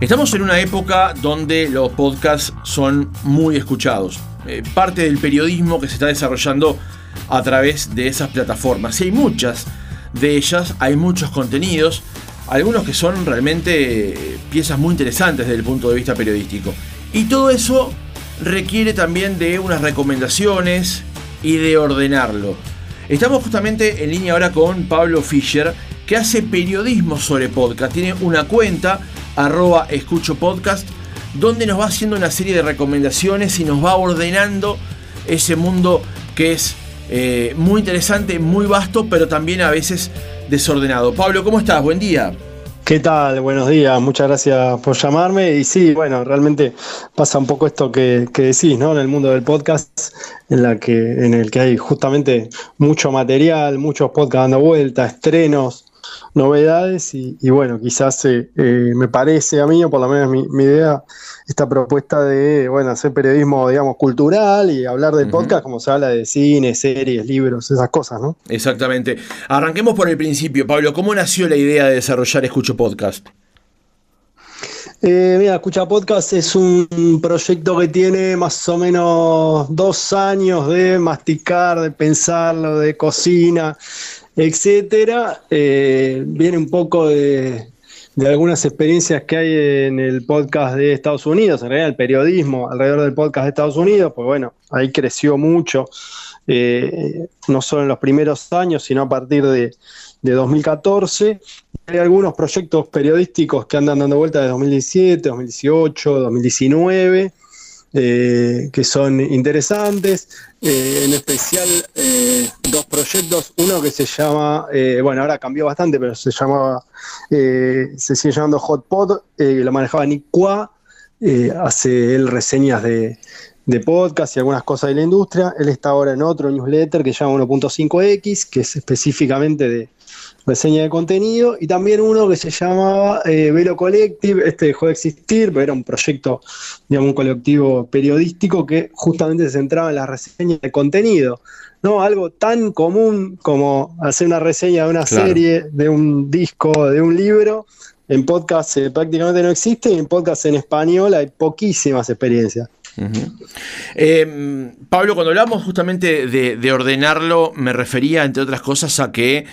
Estamos en una época donde los podcasts son muy escuchados. Eh, parte del periodismo que se está desarrollando a través de esas plataformas. Y hay muchas de ellas, hay muchos contenidos, algunos que son realmente eh, piezas muy interesantes desde el punto de vista periodístico. Y todo eso requiere también de unas recomendaciones y de ordenarlo. Estamos justamente en línea ahora con Pablo Fischer, que hace periodismo sobre podcast. Tiene una cuenta arroba escucho podcast, donde nos va haciendo una serie de recomendaciones y nos va ordenando ese mundo que es eh, muy interesante, muy vasto, pero también a veces desordenado. Pablo, ¿cómo estás? Buen día. ¿Qué tal? Buenos días, muchas gracias por llamarme. Y sí, bueno, realmente pasa un poco esto que, decís, ¿no? En el mundo del podcast, en, la que, en el que hay justamente mucho material, muchos podcasts dando vuelta, estrenos, novedades y, bueno, quizás eh, eh, me parece a mí, o por lo menos mi, idea, esta propuesta de, bueno, hacer periodismo, digamos, cultural y hablar de podcast como se habla de cine, series, libros, esas cosas, ¿no? Exactamente. Arranquemos por el principio, Pablo, ¿cómo nació la idea de desarrollar Escucho Podcast? Eh, mira, Escucha Podcast es un proyecto que tiene más o menos dos años de masticar, de pensarlo, de cocina, etcétera. Eh, viene un poco de, algunas experiencias que hay en el podcast de Estados Unidos, en realidad el periodismo alrededor del podcast de Estados Unidos, pues bueno, ahí creció mucho, eh, no solo en los primeros años, sino a partir de, 2014. Hay algunos proyectos periodísticos que andan dando vuelta de 2017, 2018, 2019. Que son interesantes. Eh, en especial eh, dos proyectos, uno que se llama, eh, bueno, ahora cambió bastante, pero se llamaba, se sigue llamando HotPod, lo manejaba Nick Qua, hace él reseñas de, de podcast y algunas cosas de la industria. Él está ahora en otro newsletter que se llama 1.5X, que es específicamente de, reseña de contenido, y también uno que se llamaba eh, Velo Collective, este dejó de existir, pero era un proyecto, digamos, un colectivo periodístico que justamente se centraba en la reseña de contenido, ¿no? Algo tan común como hacer una reseña de una serie, de un disco, de un libro, en podcast eh, prácticamente no existe, y en podcast en español hay poquísimas experiencias. Eh, Pablo, cuando hablamos justamente de ordenarlo, me refería, entre otras cosas, a que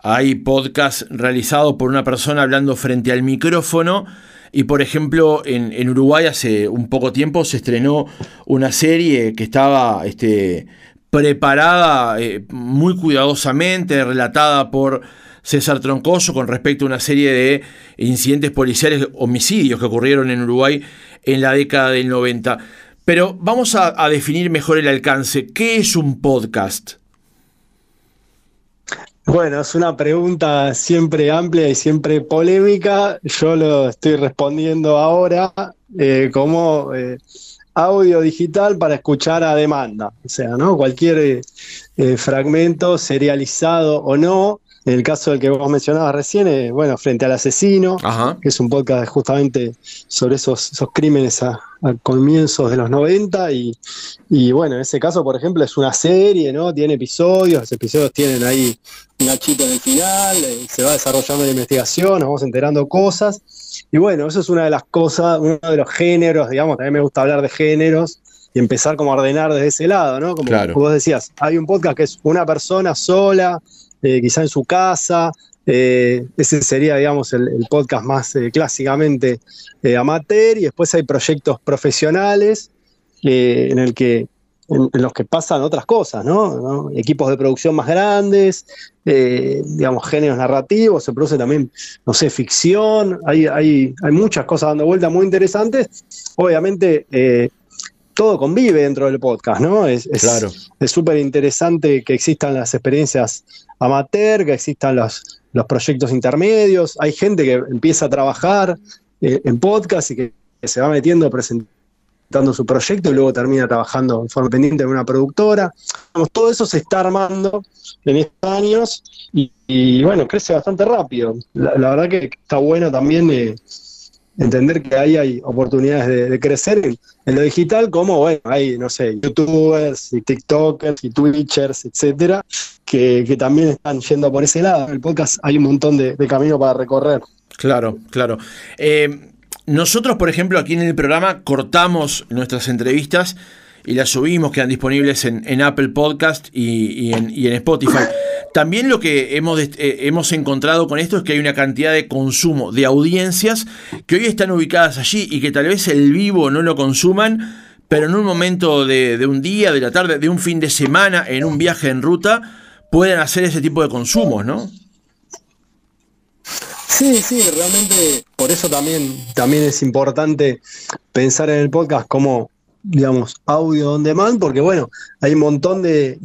hay podcast realizado por una persona hablando frente al micrófono. Y por ejemplo, en, Uruguay hace un poco tiempo se estrenó una serie que estaba este, preparada eh, muy cuidadosamente, relatada por César Troncoso con respecto a una serie de incidentes policiales, homicidios que ocurrieron en Uruguay en la década del 90. Pero vamos a definir mejor el alcance. ¿Qué es un podcast? Bueno, es una pregunta siempre amplia y siempre polémica. Yo lo estoy respondiendo ahora eh, como eh, audio digital para escuchar a demanda. O sea, ¿no? Cualquier eh, fragmento serializado o no. En el caso del que vos mencionabas recién, bueno, Frente al Asesino, que es un podcast justamente sobre esos, esos crímenes a, comienzos de los 90 y, y, bueno, en ese caso, por ejemplo, es una serie, ¿no? Tiene episodios, los episodios tienen ahí Nachito en el final, eh, se va desarrollando la investigación, nos vamos enterando cosas. Y bueno, eso es una de las cosas, uno de los géneros, digamos, también me gusta hablar de géneros y empezar como a ordenar desde ese lado, ¿no? Como vos decías, hay un podcast que es una persona sola, eh, quizá en su casa, eh, ese sería, digamos, el, podcast más clásicamente amateur, y después hay proyectos profesionales en el que en, los que pasan otras cosas, ¿no? Equipos de producción más grandes, eh, digamos, géneros narrativos, se produce también, no sé, ficción, hay, hay, hay muchas cosas dando vueltas muy interesantes. Obviamente, eh, todo convive dentro del podcast, ¿no? Es súper interesante que existan las experiencias amateur, que existan los, los proyectos intermedios. Hay gente que empieza a trabajar eh, en podcast y que, se va metiendo dando su proyecto y luego termina trabajando en forma pendiente en una productora. todo eso se está armando en estos años y, bueno, crece bastante rápido. La, verdad que está bueno también eh, entender que ahí hay oportunidades de, crecer en, lo digital, como bueno, hay, no sé, youtubers y tiktokers y twitchers, etcétera, que, también están yendo por ese lado. En el podcast hay un montón de, camino para recorrer. Claro, claro. Eh, nosotros, por ejemplo, aquí en el programa cortamos nuestras entrevistas y las subimos, quedan disponibles en, Apple Podcast y, en, Spotify. También lo que hemos, eh, hemos encontrado con esto es que hay una cantidad de consumo de audiencias que hoy están ubicadas allí y que tal vez el vivo no lo consuman, pero en un momento de, de un día, de la tarde, de un fin de semana, en un viaje en ruta, pueden hacer ese tipo de consumos, ¿no? Sí, sí, realmente por eso también, también es importante pensar en el podcast como, digamos, audio on demand, porque bueno, hay un montón de,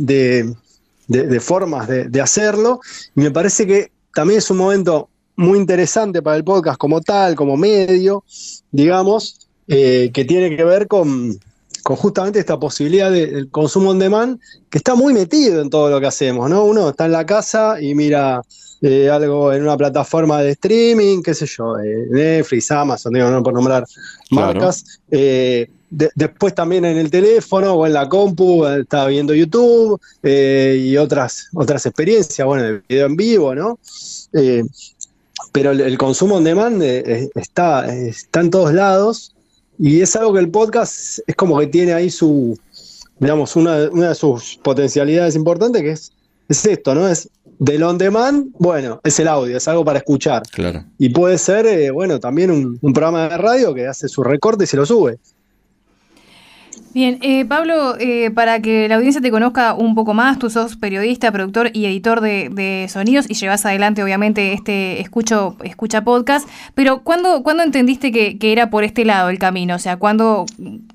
formas de, hacerlo. Y me parece que también es un momento muy interesante para el podcast como tal, como medio, digamos, eh, que tiene que ver con, con justamente esta posibilidad del consumo on demand, que está muy metido en todo lo que hacemos, ¿no? Uno está en la casa y mira eh, algo en una plataforma de streaming, qué sé yo, eh, Netflix, Amazon, digo, no por nombrar marcas. Eh, después también en el teléfono o en la compu está viendo YouTube y otras, otras experiencias, bueno, de video en vivo, ¿no? pero el, consumo on demand está, está en todos lados y es algo que el podcast es como que tiene ahí su, digamos, una, una de sus potencialidades importantes, que es, es esto, ¿no? Es del on demand, bueno, es el audio, es algo para escuchar. Claro. Y puede ser, eh, bueno, también un, un, programa de radio que hace su recorte y se lo sube. Bien, eh, Pablo, eh, para que la audiencia te conozca un poco más, tú sos periodista, productor y editor de, sonidos y llevas adelante obviamente este escucho, escucha podcast, pero ¿cuándo, ¿cuándo entendiste que, era por este lado el camino? O sea, ¿cuándo,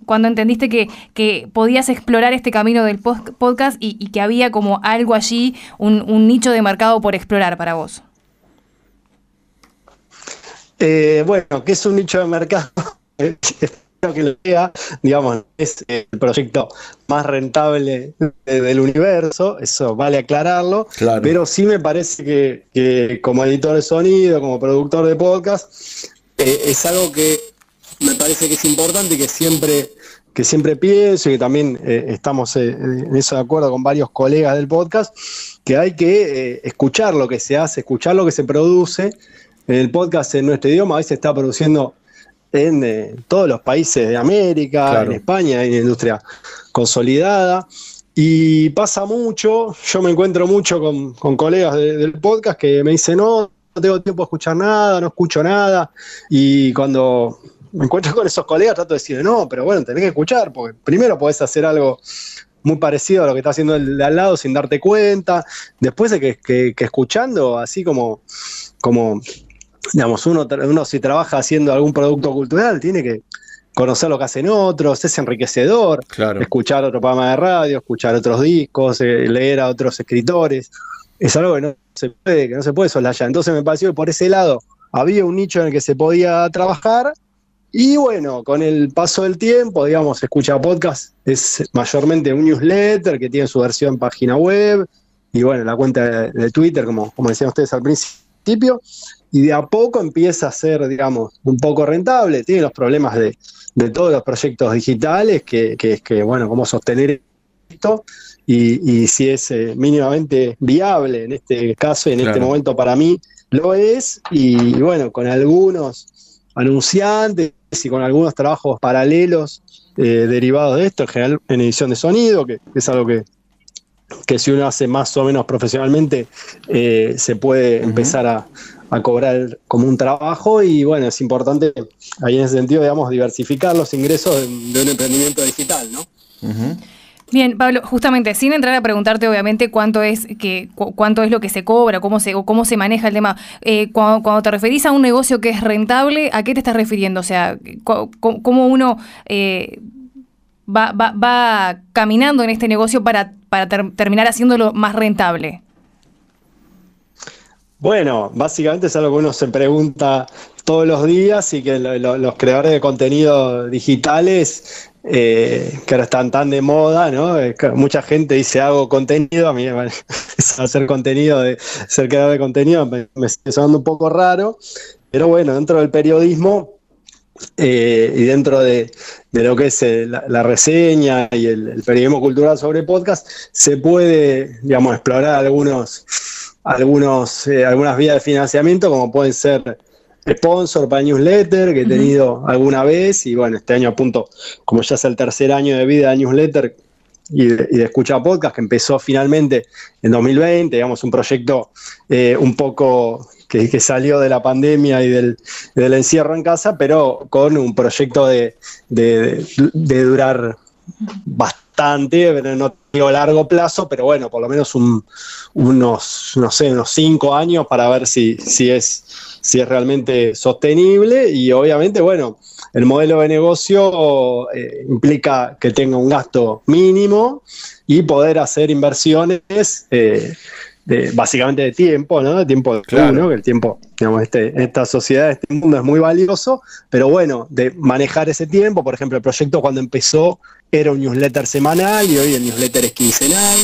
cuando entendiste que, que, podías explorar este camino del podcast y, que había como algo allí, un, un nicho de mercado por explorar para vos? Eh, bueno, ¿qué es un nicho de mercado? que lo sea, digamos, es el proyecto más rentable del universo, eso vale aclararlo, pero sí me parece que, como editor de sonido, como productor de podcast, eh, es algo que me parece que es importante y que siempre, que siempre pienso y que también eh, estamos eh, en eso de acuerdo con varios colegas del podcast, que hay que escuchar lo que se hace, escuchar lo que se produce. El podcast en nuestro idioma a veces está produciendo en eh, todos los países de América, en España hay una industria consolidada. Y pasa mucho, yo me encuentro mucho con, colegas del podcast que me dicen, no, no tengo tiempo de escuchar nada, no escucho nada. Y cuando me encuentro con esos colegas trato de decir, no, pero bueno, tenés que escuchar, porque primero podés hacer algo muy parecido a lo que está haciendo el de al lado sin darte cuenta. Después de que, que escuchando, así como, como digamos, uno, uno si trabaja haciendo algún producto cultural, tiene que conocer lo que hacen otros, es enriquecedor, escuchar otro programa de radio, escuchar otros discos, eh, leer a otros escritores, es algo que no se puede, que no se puede soslayar. Entonces me pareció que por ese lado había un nicho en el que se podía trabajar, y bueno, con el paso del tiempo, digamos, escucha podcast, es mayormente un newsletter que tiene su versión en página web, y bueno, la cuenta de, Twitter, como, como decían ustedes al principio, y de a poco empieza a ser, digamos, un poco rentable. Tiene los problemas de, todos los proyectos digitales, que, es que, bueno, cómo sostener esto y, si es eh, mínimamente viable en este caso y en este momento para mí lo es. Y, bueno, con algunos anunciantes y con algunos trabajos paralelos eh, derivados de esto, en general en edición de sonido, que, es algo que, que si uno hace más o menos profesionalmente, eh, se puede empezar a, a cobrar como un trabajo y bueno, es importante ahí en ese sentido, digamos, diversificar los ingresos de, un emprendimiento digital, ¿no? Bien, Pablo, justamente, sin entrar a preguntarte obviamente cuánto es que cuánto es lo que se cobra, cómo se, o cómo se maneja el tema, eh, cuando, te referís a un negocio que es rentable, ¿a qué te estás refiriendo? O sea, ¿cómo uno eh, va, va, va, caminando en este negocio para, para terminar haciéndolo más rentable? Bueno, básicamente es algo que uno se pregunta todos los días y que los creadores de contenido digitales, eh, que ahora están tan de moda, ¿no? mucha gente dice hago contenido, a mí me hacer contenido, de ser creador de contenido me, me está sonando un poco raro, pero bueno, dentro del periodismo eh, y dentro de, lo que es eh, la, reseña y el, el periodismo cultural sobre podcast, se puede, digamos, explorar algunos algunos, eh, algunas vías de financiamiento, como pueden ser sponsor para newsletter que he tenido alguna vez y bueno, este año a punto, como ya es el tercer año de vida de newsletter y de, escucha podcast, que empezó finalmente en 2020, digamos, un proyecto eh, un poco que, salió de la pandemia y del, encierro en casa, pero con un proyecto de, de durar bastante, no digo largo plazo, pero bueno, por lo menos unos, no sé, unos cinco años para ver si, si, es, si es realmente sostenible. Y obviamente, bueno, el modelo de negocio eh, implica que tenga un gasto mínimo y poder hacer inversiones eh, básicamente de tiempo, ¿no? De tiempo de uno, que el tiempo, digamos, este, esta sociedad, este mundo es muy valioso, pero bueno, de manejar ese tiempo, por ejemplo, el proyecto cuando empezó era un newsletter semanal y hoy el newsletter es quincenal,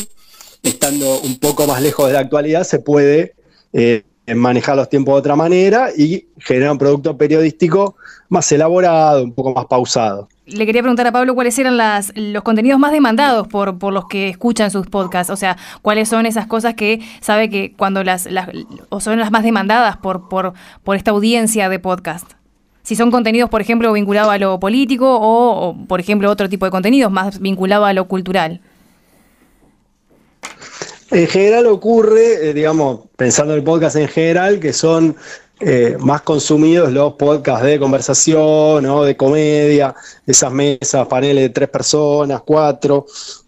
estando un poco más lejos de la actualidad, se puede eh, manejar los tiempos de otra manera y generar un producto periodístico más elaborado, un poco más pausado. Le quería preguntar a Pablo cuáles eran las, los contenidos más demandados por, por los que escuchan sus podcasts, o sea, cuáles son esas cosas que sabe que cuando las, las o son las más demandadas por, por, por esta audiencia de podcast. Si son contenidos, por ejemplo, vinculados a lo político o, por ejemplo, otro tipo de contenidos más vinculados a lo cultural. En general ocurre, eh, digamos, pensando en el podcast en general, que son eh, más consumidos los podcasts de conversación o de comedia, esas mesas, paneles de tres personas, cuatro.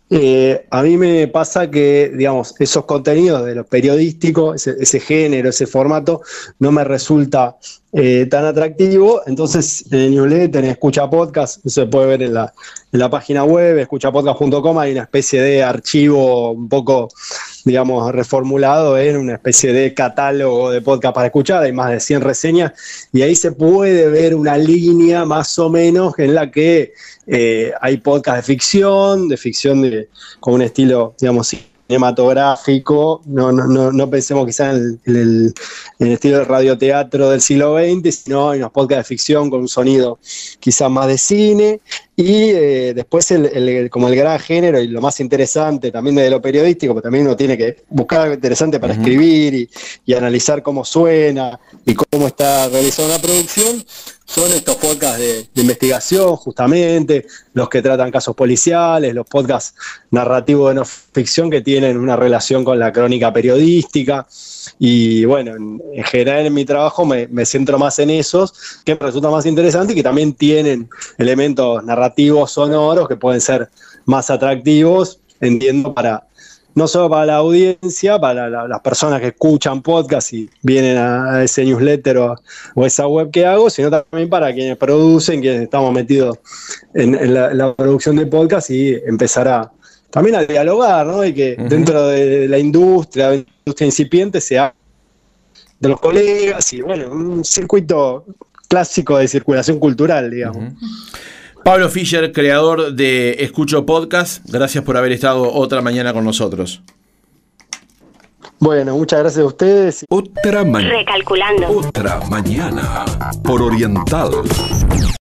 Eh, a mí me pasa que, digamos, esos contenidos de lo periodístico, ese, género, ese formato, no me resulta tan atractivo. Entonces, en el newsletter, en Escucha Podcast, se puede ver en la, en la página web, escuchapodcast.com, hay una especie de archivo un poco digamos, reformulado en una especie de catálogo de podcast para escuchar, hay más de 100 reseñas, y ahí se puede ver una línea más o menos en la que eh, hay podcast de ficción, de ficción de, con un estilo, digamos, cinematográfico, no, no, no, pensemos quizás en el, en el, estilo de radioteatro del siglo XX, sino en los podcasts de ficción con un sonido quizás más de cine, y eh, después el, como el gran género y lo más interesante también de lo periodístico, porque también uno tiene que buscar algo interesante para escribir y, analizar cómo suena y cómo está realizada una producción, son estos podcasts de, investigación, justamente, los que tratan casos policiales, los podcasts narrativos de no ficción que tienen una relación con la crónica periodística. Y bueno, en, general en mi trabajo me, me, centro más en esos, que me resulta más interesante y que también tienen elementos narrativos sonoros que pueden ser más atractivos, entiendo, para no solo para la audiencia, para las personas que escuchan podcast y vienen a, ese newsletter o, esa web que hago, sino también para quienes producen, quienes estamos metidos en, la, producción de podcast y empezar a también a dialogar, ¿no? Y que dentro de la industria, la industria incipiente, sea de los colegas y bueno, un circuito clásico de circulación cultural, digamos. Pablo Fischer, creador de Escucho Podcast, gracias por haber estado otra mañana con nosotros. Bueno, muchas gracias a ustedes. Otra mañana. Recalculando. Otra mañana. Por Oriental.